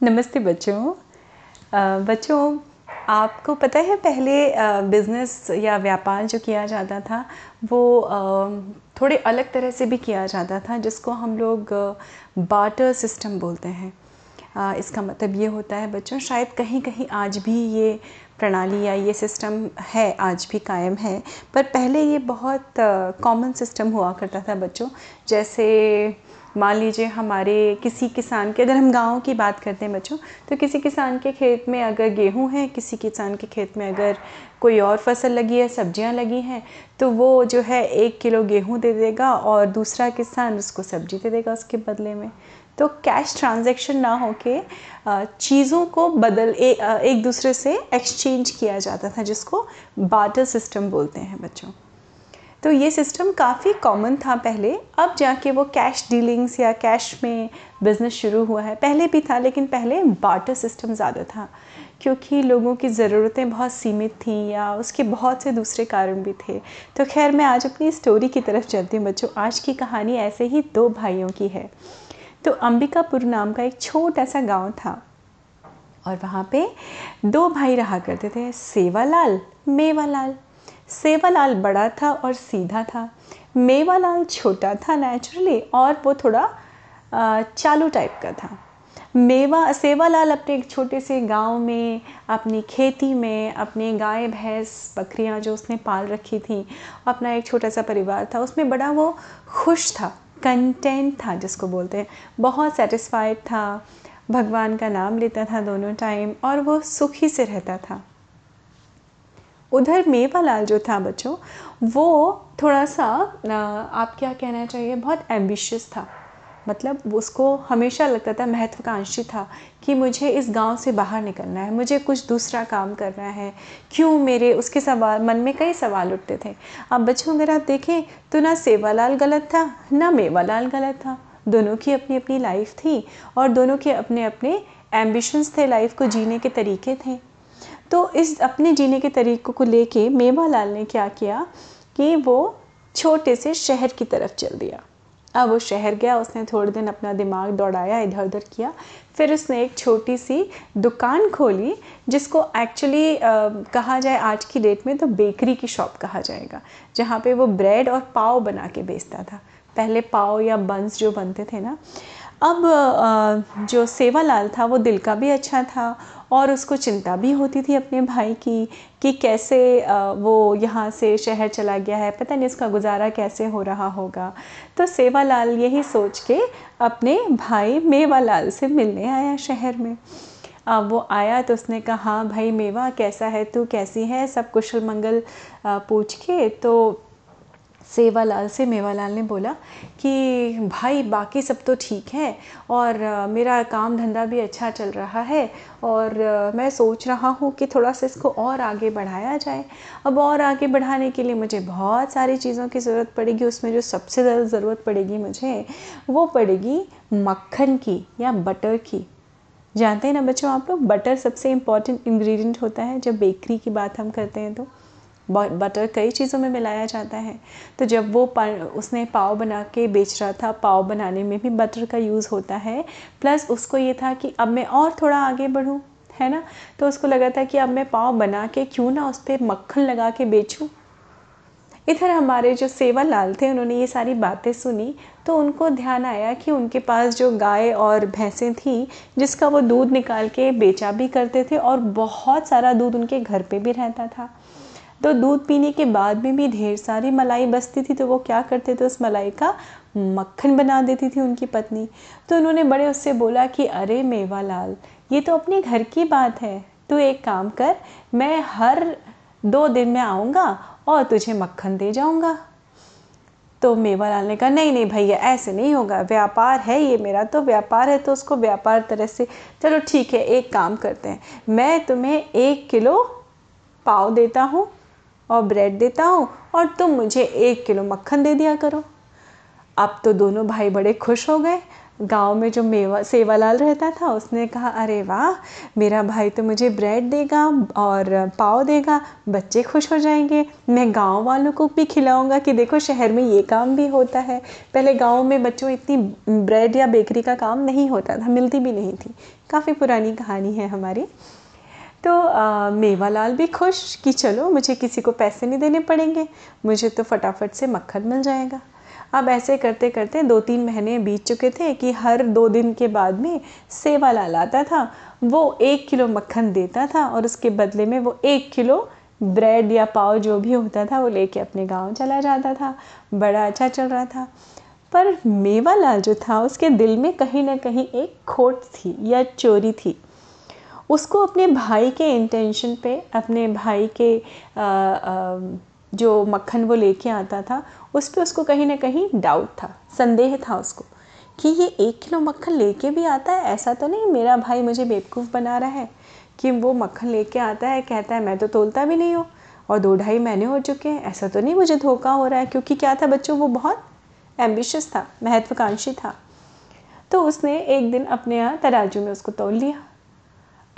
नमस्ते बच्चों। बच्चों, आपको पता है पहले बिज़नेस या व्यापार जो किया जाता था, वो थोड़े अलग तरह से भी किया जाता था, जिसको हम लोग बाटर सिस्टम बोलते हैं। इसका मतलब ये होता है बच्चों, शायद कहीं कहीं आज भी ये प्रणाली या ये सिस्टम है, आज भी कायम है, पर पहले ये बहुत कॉमन सिस्टम हुआ करता था बच्चों। जैसे मान लीजिए हमारे किसी किसान के अगर हम गाँव की बात करते हैं बच्चों तो किसी किसान के खेत में अगर गेहूँ है किसी किसान के खेत में अगर कोई और फ़सल लगी है सब्ज़ियाँ लगी हैं तो वो जो है एक किलो गेहूँ दे देगा और दूसरा किसान उसको सब्ज़ी दे देगा उसके बदले में। तो कैश ट्रांजैक्शन ना होके चीज़ों को बदल ए, एक दूसरे से एक्सचेंज किया जाता था जिसको बाटर सिस्टम बोलते हैं बच्चों। तो ये सिस्टम काफ़ी कॉमन था पहले। अब जाके वो कैश डीलिंग्स या कैश में बिज़नेस शुरू हुआ है। पहले भी था, लेकिन पहले बाटर सिस्टम ज़्यादा था, क्योंकि लोगों की ज़रूरतें बहुत सीमित थीं या उसके बहुत से दूसरे कारण भी थे। तो खैर, मैं आज अपनी स्टोरी की तरफ़ चलती हूँ बच्चों। आज की कहानी ऐसे ही दो भाइयों की है। तो अंबिकापुर नाम का एक छोटा सा गाँव था और वहाँ पे दो भाई रहा करते थे, सेवालाल, मेवालाल। सेवालाल बड़ा था और सीधा था। मेवालाल छोटा था नेचुरली और वो थोड़ा चालू टाइप का था। मेवा, सेवालाल अपने एक छोटे से गाँव में, अपनी खेती में, अपने गाय, भैंस, बकरियाँ जो उसने पाल रखी थी, अपना एक छोटा सा परिवार था। उसमें बड़ा वो खुश था कंटेंट था जिसको बोलते हैं। बहुत सेटिस्फाइड था, भगवान का नाम लेता था दोनों टाइम और वो सुखी से रहता था। उधर मेवालाल जो था बच्चों, वो थोड़ा सा आप क्या कहना चाहिए, बहुत एम्बिशियस था। मतलब उसको हमेशा लगता था, महत्वाकांक्षी था कि मुझे इस गाँव से बाहर निकलना है, मुझे कुछ दूसरा काम करना है। क्यों मेरे, उसके सवाल, मन में कई सवाल उठते थे। अब बच्चों, अगर आप देखें तो ना सेवालाल गलत था, ना मेवालाल गलत था। दोनों की अपनी अपनी लाइफ थी और दोनों के अपने अपने एम्बिशंस थे लाइफ को जीने के तरीके थे। तो इस अपने जीने के तरीक़ों को लेके मेवालाल ने क्या किया कि वो छोटे से शहर की तरफ़ चल दिया। अब वो शहर गया, उसने थोड़े दिन अपना दिमाग दौड़ाया इधर उधर किया। फिर उसने एक छोटी सी दुकान खोली, जिसको एक्चुअली कहा जाए आज की डेट में तो बेकरी की शॉप कहा जाएगा, जहाँ पे वो ब्रेड और पाव बना के बेचता था। पहले पाव या बंस जो बनते थे ना अब जो सेवालाल था, वो दिल का भी अच्छा था और उसको चिंता भी होती थी अपने भाई की कि कैसे वो यहाँ से शहर चला गया है, पता नहीं उसका गुजारा कैसे हो रहा होगा। तो सेवालाल यही सोच के अपने भाई मेवालाल से मिलने आया शहर में। वो आया तो उसने कहा, भाई मेवा, कैसा है तू? कैसी है? सब कुशल मंगल पूछ के? तो सेवालाल से मेवालाल ने बोला कि, भाई, बाकी सब तो ठीक है और मेरा काम धंधा भी अच्छा चल रहा है और मैं सोच रहा हूँ कि थोड़ा सा इसको और आगे बढ़ाया जाए। अब और आगे बढ़ाने के लिए मुझे बहुत सारी चीज़ों की ज़रूरत पड़ेगी, उसमें जो सबसे ज़्यादा ज़रूरत पड़ेगी मुझे, वो पड़ेगी मक्खन की या बटर की। जानते हैं ना बच्चों आप लोग, बटर सबसे इंपॉर्टेंट इंग्रेडिएंट होता है जब बेकरी की बात हम करते हैं तो। बटर कई चीज़ों में मिलाया जाता है। तो जब वो उसने पाव बना के बेच रहा था, पाव बनाने में भी बटर का यूज़ होता है। प्लस उसको ये था कि अब मैं और थोड़ा आगे बढ़ूँ, है ना? तो उसको लगा था कि अब मैं पाव बना के क्यों ना उस पर मक्खन लगा के बेचूँ। इधर हमारे जो सेवा लाल थे, उन्होंने ये सारी बातें सुनी तो उनको ध्यान आया कि उनके पास जो गाय और भैंसें थीं, जिसका वो दूध निकाल के बेचा भी करते थे और बहुत सारा दूध उनके घर पे भी रहता था। तो दूध पीने के बाद में भी ढेर सारी मलाई बचती थी तो वो क्या करते थे, उस मलाई का मक्खन बना देती थी उनकी पत्नी। तो उन्होंने बड़े उससे बोला कि, अरे मेवालाल, ये तो अपने घर की बात है। तू एक काम कर, मैं हर दो दिन में आऊँगा और तुझे मक्खन दे जाऊँगा। तो मेवालाल ने कहा, नहीं नहीं भैया, ऐसे नहीं होगा। व्यापार है ये मेरा तो व्यापार है तो उसको व्यापार तरह से। चलो ठीक है, एक काम करते हैं। मैं तुम्हें एक किलो पाव देता हूँ और ब्रेड देता हूँ और तुम मुझे एक किलो मक्खन दे दिया करो। अब तो दोनों भाई बड़े खुश हो गए। गाँव में जो मेवा, सेवालाल रहता था, उसने कहा, अरे वाह, मेरा भाई तो मुझे ब्रेड देगा और पाव देगा, बच्चे खुश हो जाएँगे। मैं गाँव वालों को भी खिलाऊँगा कि देखो, शहर में ये काम भी होता है। पहले गाँव में बच्चों इतनी ब्रेड या बेकरी का काम नहीं होता था, मिलती भी नहीं थी। काफ़ी पुरानी कहानी है हमारी। तो मेवालाल भी खुश कि चलो, मुझे किसी को पैसे नहीं देने पड़ेंगे, मुझे तो फटाफट से मक्खन मिल जाएगा। अब ऐसे करते करते दो तीन महीने बीत चुके थे कि हर दो दिन के बाद में सेवालाल आता था, वो एक किलो मक्खन देता था और उसके बदले में वो एक किलो ब्रेड या पाव जो भी होता था, वो लेके अपने गाँव चला जाता था। बड़ा अच्छा चल रहा था। पर मेवालाल जो था, उसके दिल में कहीं ना कहीं एक खोट थी या चोरी थी। उसको अपने भाई के इंटेंशन पे अपने भाई के आ, आ, जो मक्खन वो लेके आता था उस पर उसको कहीं ना कहीं डाउट था संदेह था उसको कि ये एक किलो मक्खन लेके भी आता है ऐसा तो नहीं मेरा भाई मुझे बेवकूफ़ बना रहा है कि वो मक्खन लेके आता है कहता है मैं तो तोलता भी नहीं हूँ और दो ढाई महीने हो चुके हैं ऐसा तो नहीं मुझे धोखा हो रहा है क्योंकि क्या था बच्चों वो बहुत एम्बिशियस था महत्वाकांक्षी था। तो उसने एक दिन अपने यहाँ तराजू में उसको तोल लिया।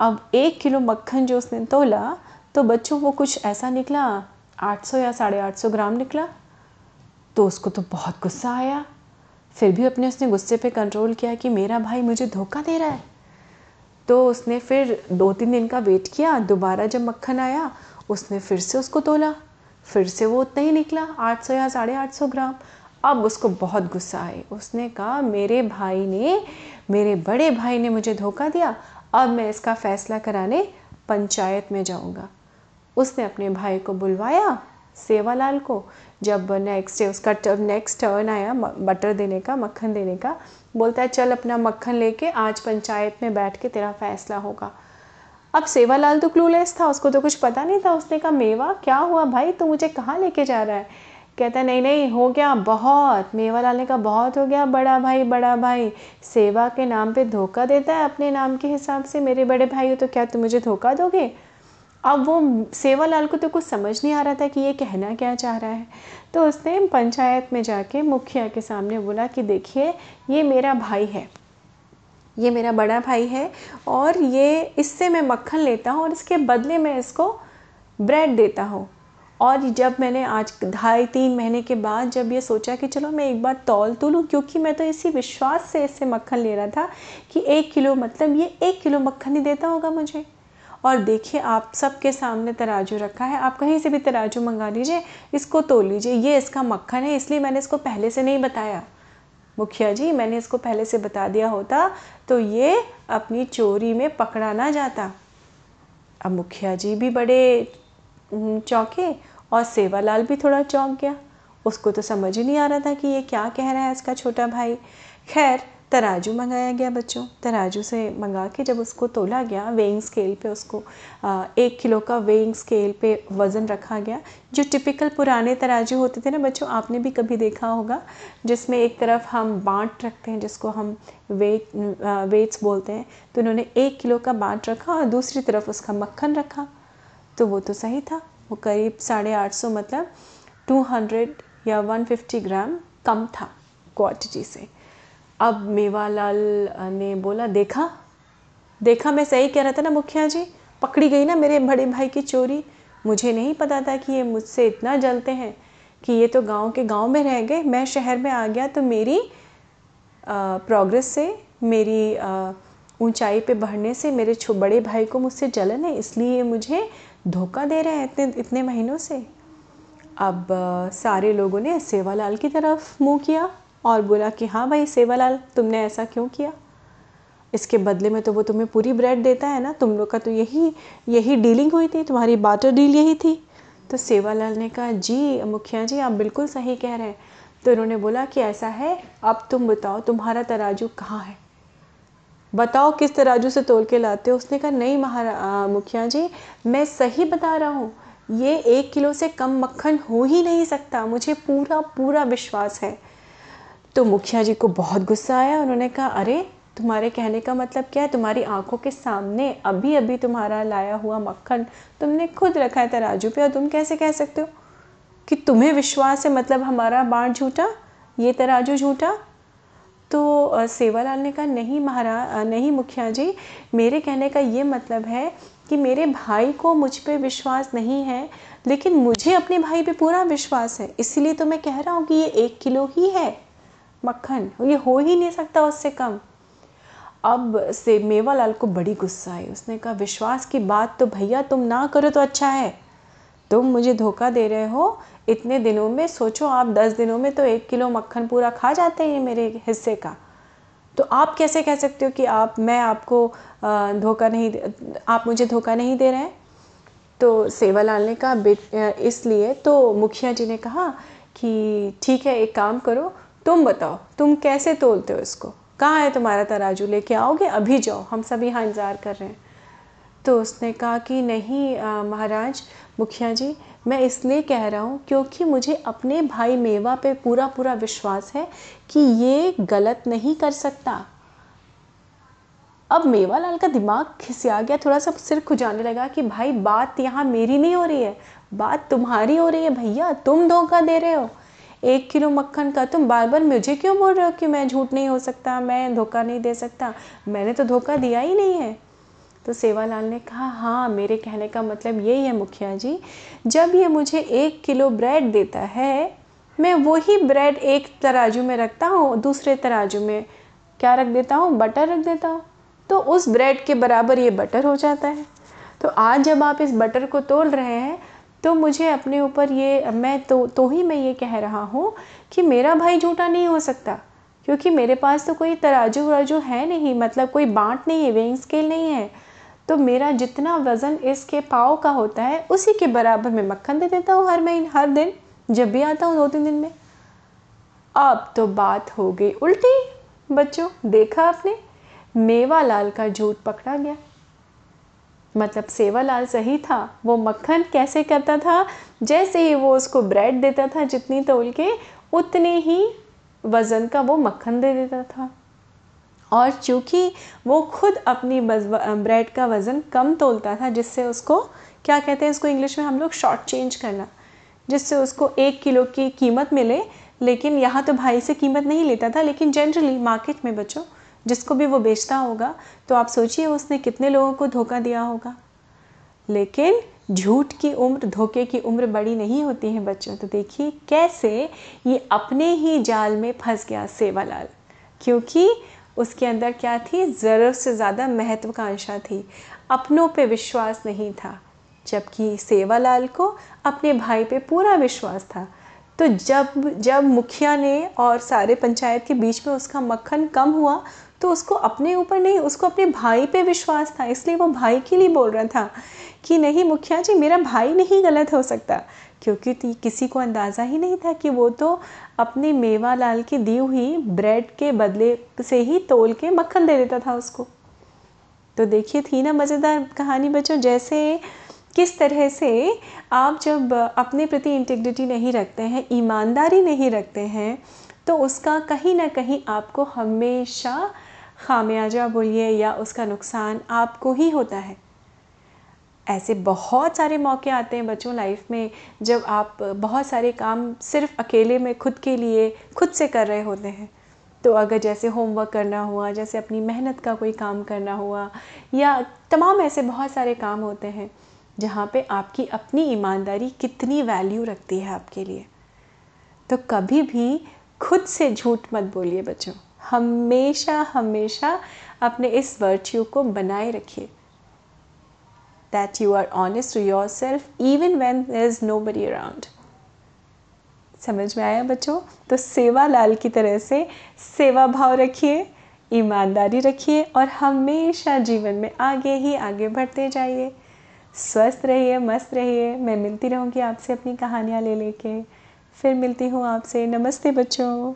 अब एक किलो मक्खन जो उसने तोला तो बच्चों, वो कुछ ऐसा निकला 800 या साढ़े आठ ग्राम निकला। तो उसको तो बहुत गुस्सा आया। फिर भी अपने उसने गुस्से पे कंट्रोल किया कि मेरा भाई मुझे धोखा दे रहा है। तो उसने फिर दो तीन दिन का वेट किया। दोबारा जब मक्खन आया, उसने फिर से उसको तोला। फिर से वो उतना ही निकला, आठ सौ या साढ़े आठ ग्राम। अब उसको बहुत गुस्सा आए। उसने कहा, मेरे भाई ने, मेरे बड़े भाई ने मुझे धोखा दिया। अब मैं इसका फ़ैसला कराने पंचायत में जाऊँगा। उसने अपने भाई को बुलवाया, सेवालाल को। जब नेक्स्ट डे उसका टर्न नेक्स्ट टर्न आया बटर देने का, मक्खन देने का, बोलता है, चल अपना मक्खन लेके आज पंचायत में बैठ के तेरा फैसला होगा। अब सेवालाल तो क्लूलेस था, उसको तो कुछ पता नहीं था। उसने कहा, मेवा, क्या हुआ भाई? तू मुझे कहाँ लेके जा रहा है? कहता है, नहीं नहीं, हो गया, बहुत मेवालाल ने कहा बहुत हो गया, बड़ा भाई बड़ा भाई। सेवा के नाम पे धोखा देता है अपने नाम के हिसाब से, मेरे बड़े भाई हो तो क्या तुम मुझे धोखा दोगे? अब वो सेवालाल को तो कुछ समझ नहीं आ रहा था कि ये कहना क्या चाह रहा है। तो उसने पंचायत में जाके मुखिया के सामने बोला कि, देखिए, ये मेरा भाई है, ये मेरा बड़ा भाई है, और ये इससे मैं मक्खन लेता हूँ और इसके बदले में इसको ब्रेड देता हूँ। और जब मैंने आज ढाई तीन महीने के बाद जब ये सोचा कि चलो मैं एक बार तौल तो लूँ, क्योंकि मैं तो इसी विश्वास से इससे मक्खन ले रहा था कि एक किलो मतलब ये एक किलो मक्खन ही देता होगा मुझे। और देखिए, आप सबके सामने तराजू रखा है। आप कहीं से भी तराजू मंगा लीजिए, इसको तोल लीजिए। ये इसका मक्खन है, इसलिए मैंने इसको पहले से नहीं बताया। मुखिया जी, मैंने इसको पहले से बता दिया होता तो ये अपनी चोरी में पकड़ा ना जाता। अब मुखिया जी भी बड़े चौंके और सेवालाल भी थोड़ा चौंक गया। उसको तो समझ ही नहीं आ रहा था कि ये क्या कह रहा है इसका छोटा भाई। खैर तराजू मंगाया गया बच्चों। तराजू से मंगा के जब उसको तोला गया वेइंग स्केल पे उसको आ, एक किलो का वेइंग स्केल पे वज़न रखा गया जो टिपिकल पुराने तराजू होते थे ना बच्चों आपने भी कभी देखा होगा जिसमें एक तरफ़ हम बाँट रखते हैं जिसको हम वेट वेट्स बोलते हैं तो उन्होंने एक किलो का बाँट रखा और दूसरी तरफ़ उसका मक्खन रखा। तो वो तो सही था। वो करीब साढ़े आठ सौ मतलब टू हंड्रेड या वन फिफ्टी ग्राम कम था क्वांटिटी से। अब मेवालाल ने बोला, देखा? देखा, मैं सही कह रहा था ना मुखिया जी? पकड़ी गई ना मेरे बड़े भाई की चोरी? मुझे नहीं पता था कि ये मुझसे इतना जलते हैं कि ये तो गाँव के गाँव में रह गए। मैं शहर में आ गया तो मेरी प्रोग्रेस से, मेरी ऊंचाई पे बढ़ने से मेरे छो, बड़े भाई को मुझसे जलन है, इसलिए मुझे धोखा दे रहे हैं इतने इतने महीनों से? अब सारे लोगों ने सेवालाल की तरफ़ मुँह किया और बोला कि हाँ भाई, सेवालाल, तुमने ऐसा क्यों किया? इसके बदले में तो वो तुम्हें पूरी ब्रेड देता है ना? तुम लोग का तो यही यही डीलिंग हुई थी, तुम्हारी बाटर डील यही थी। तो सेवालाल ने कहा, जी, मुखिया जी, आप बिल्कुल सही कह रहे हैं। तो उन्होंने बोला कि, ऐसा है, अब तुम बताओ, तुम्हारा तराजू कहाँ है? बताओ, किस तराजू से तोल के लाते हो? उसने कहा, नहीं महारा मुखिया जी, मैं सही बता रहा हूँ। ये एक किलो से कम मक्खन हो ही नहीं सकता। मुझे पूरा पूरा विश्वास है। तो मुखिया जी को बहुत गुस्सा आया। उन्होंने कहा, अरे, तुम्हारे कहने का मतलब क्या है? तुम्हारी आँखों के सामने अभी अभी तुम्हारा लाया हुआ मक्खन तुमने खुद रखा है तराजू पे और तुम कैसे कह सकते हो? कि तुम्हें विश्वास है मतलब हमारा बाढ़ झूठा? ये तराजू झूठा? तो सेवालाल ने कहा, नहीं महाराज नहीं मुखिया जी, मेरे कहने का ये मतलब है कि मेरे भाई को मुझ पर विश्वास नहीं है, लेकिन मुझे अपने भाई पे पूरा विश्वास है। इसीलिए तो मैं कह रहा हूँ कि ये एक किलो ही है मक्खन ये हो ही नहीं सकता उससे कम। अब से मेवालाल को बड़ी गुस्सा आई। उसने कहा, विश्वास की बात तो भैया तुम ना करो तो अच्छा है। तुम मुझे धोखा दे रहे हो इतने दिनों में, सोचो आप दस दिनों में तो एक किलो मक्खन पूरा खा जाते हैं मेरे हिस्से का। तो आप कैसे कह सकते हो कि आप, मैं आपको धोखा नहीं आप मुझे धोखा नहीं दे रहे हैं? तो सेवालाल ने कहा इसलिए तो मुखिया जी ने कहा कि ठीक है, एक काम करो, तुम बताओ, तुम कैसे तोलते हो इसको? कहाँ है तुम्हारा तराजू? लेके आओगे? अभी जाओ, हम सब यहाँ इंतज़ार कर रहे हैं। तो उसने कहा कि नहीं महाराज मुखिया जी, मैं इसलिए कह रहा हूँ क्योंकि मुझे अपने भाई मेवा पे पूरा पूरा विश्वास है कि ये गलत नहीं कर सकता। अब मेवालाल का दिमाग खिसिया गया, थोड़ा सा सिर खुजाने लगा कि, भाई, बात यहाँ मेरी नहीं हो रही है, बात तुम्हारी हो रही है भैया, तुम धोखा दे रहे हो। एक किलो मक्खन का तुम बार बार मुझे क्यों बोल रहे हो कि मैं झूठ नहीं हो सकता, मैं धोखा नहीं दे सकता? मैंने तो धोखा दिया ही नहीं है। तो सेवालाल ने कहा हाँ मेरे कहने का मतलब यही है मुखिया जी, जब ये मुझे एक किलो ब्रेड देता है, मैं वही ब्रेड एक तराजू में रखता हूँ, दूसरे तराजू में क्या रख देता हूँ? बटर रख देता हूँ। तो उस ब्रेड के बराबर ये बटर हो जाता है। तो आज जब आप इस बटर को तोल रहे हैं तो मुझे अपने ऊपर ये, मैं तो तो ही मैं ये कह रहा हूँ कि मेरा भाई झूठा नहीं हो सकता, क्योंकि मेरे पास तो कोई तराजू वराजू है नहीं मतलब कोई बाँट नहीं है, वेइंग स्केल नहीं है। तो मेरा जितना वज़न इसके पाव का होता है, उसी के बराबर मैं मक्खन दे देता हूँ हर महीने, हर दिन, जब भी आता हूँ दो तीन दिन में। अब तो बात हो गई उल्टी, बच्चों, देखा आपने? मेवालाल का झूठ पकड़ा गया। मतलब सेवालाल सही था, वो मक्खन कैसे करता था? जैसे ही वो उसको ब्रेड देता था, जितनी तोल के, उतने ही वज़न का वो मक्खन दे देता था। और चूँकि वो खुद अपनी ब्रेड का वज़न कम तोलता था, जिससे उसको, क्या कहते हैं इसको इंग्लिश में हम लोग शॉर्ट चेंज करना, जिससे उसको एक किलो की कीमत मिले, लेकिन यहाँ तो भाई से कीमत नहीं लेता था, लेकिन जनरली मार्केट में बच्चों जिसको भी वो बेचता होगा तो आप सोचिए उसने कितने लोगों को धोखा दिया होगा। लेकिन झूठ की उम्र, धोखे की उम्र बड़ी नहीं होती है बच्चों तो देखिए कैसे ये अपने ही जाल में फंस गया सेवालाल, क्योंकि उसके अंदर क्या थी? ज़रूरत से ज़्यादा महत्वाकांक्षा थी। अपनों पे विश्वास नहीं था, जबकि सेवालाल को अपने भाई पे पूरा विश्वास था। तो जब जब मुखिया ने और सारे पंचायत के बीच में उसका मक्खन कम हुआ तो उसको अपने ऊपर नहीं, उसको अपने भाई पे विश्वास था। इसलिए वो भाई के लिए बोल रहा था कि, नहीं मुखिया जी, मेरा भाई नहीं गलत हो सकता। क्योंकि किसी को अंदाज़ा ही नहीं था कि वो तो अपने मेवा लाल की दी हुई ब्रेड के बदले से ही तोल के मक्खन दे देता था उसको। तो देखिए, थी ना मज़ेदार कहानी बच्चों, जैसे किस तरह से आप जब अपने प्रति इंटीग्रिटी नहीं रखते हैं, ईमानदारी नहीं रखते हैं तो उसका कहीं ना कहीं आपको हमेशा खामियाजा बोलिए या उसका नुकसान आपको ही होता है। ऐसे बहुत सारे मौके आते हैं बच्चों लाइफ में, जब आप बहुत सारे काम सिर्फ़ अकेले में, खुद के लिए, खुद से कर रहे होते हैं। तो अगर जैसे होमवर्क करना हुआ, जैसे अपनी मेहनत का कोई काम करना हुआ, या तमाम ऐसे बहुत सारे काम होते हैं, जहाँ पे आपकी अपनी ईमानदारी कितनी वैल्यू रखती है आपके लिए। तो कभी भी खुद से झूठ मत बोलिए बच्चों। हमेशा हमेशा अपने इस वर्च्यू को बनाए रखिए। Are honest to yourself even when there is nobody around समझ में आया बच्चों? तो सेवा लाल की तरह से सेवा भाव रखिए, ईमानदारी रखिए और हमेशा जीवन में आगे ही आगे बढ़ते जाइए। स्वस्थ रहिए, मस्त रहिए। मैं मिलती रहूँगी आपसे अपनी कहानियाँ ले लेके। फिर मिलती हूँ आपसे। नमस्ते बच्चों।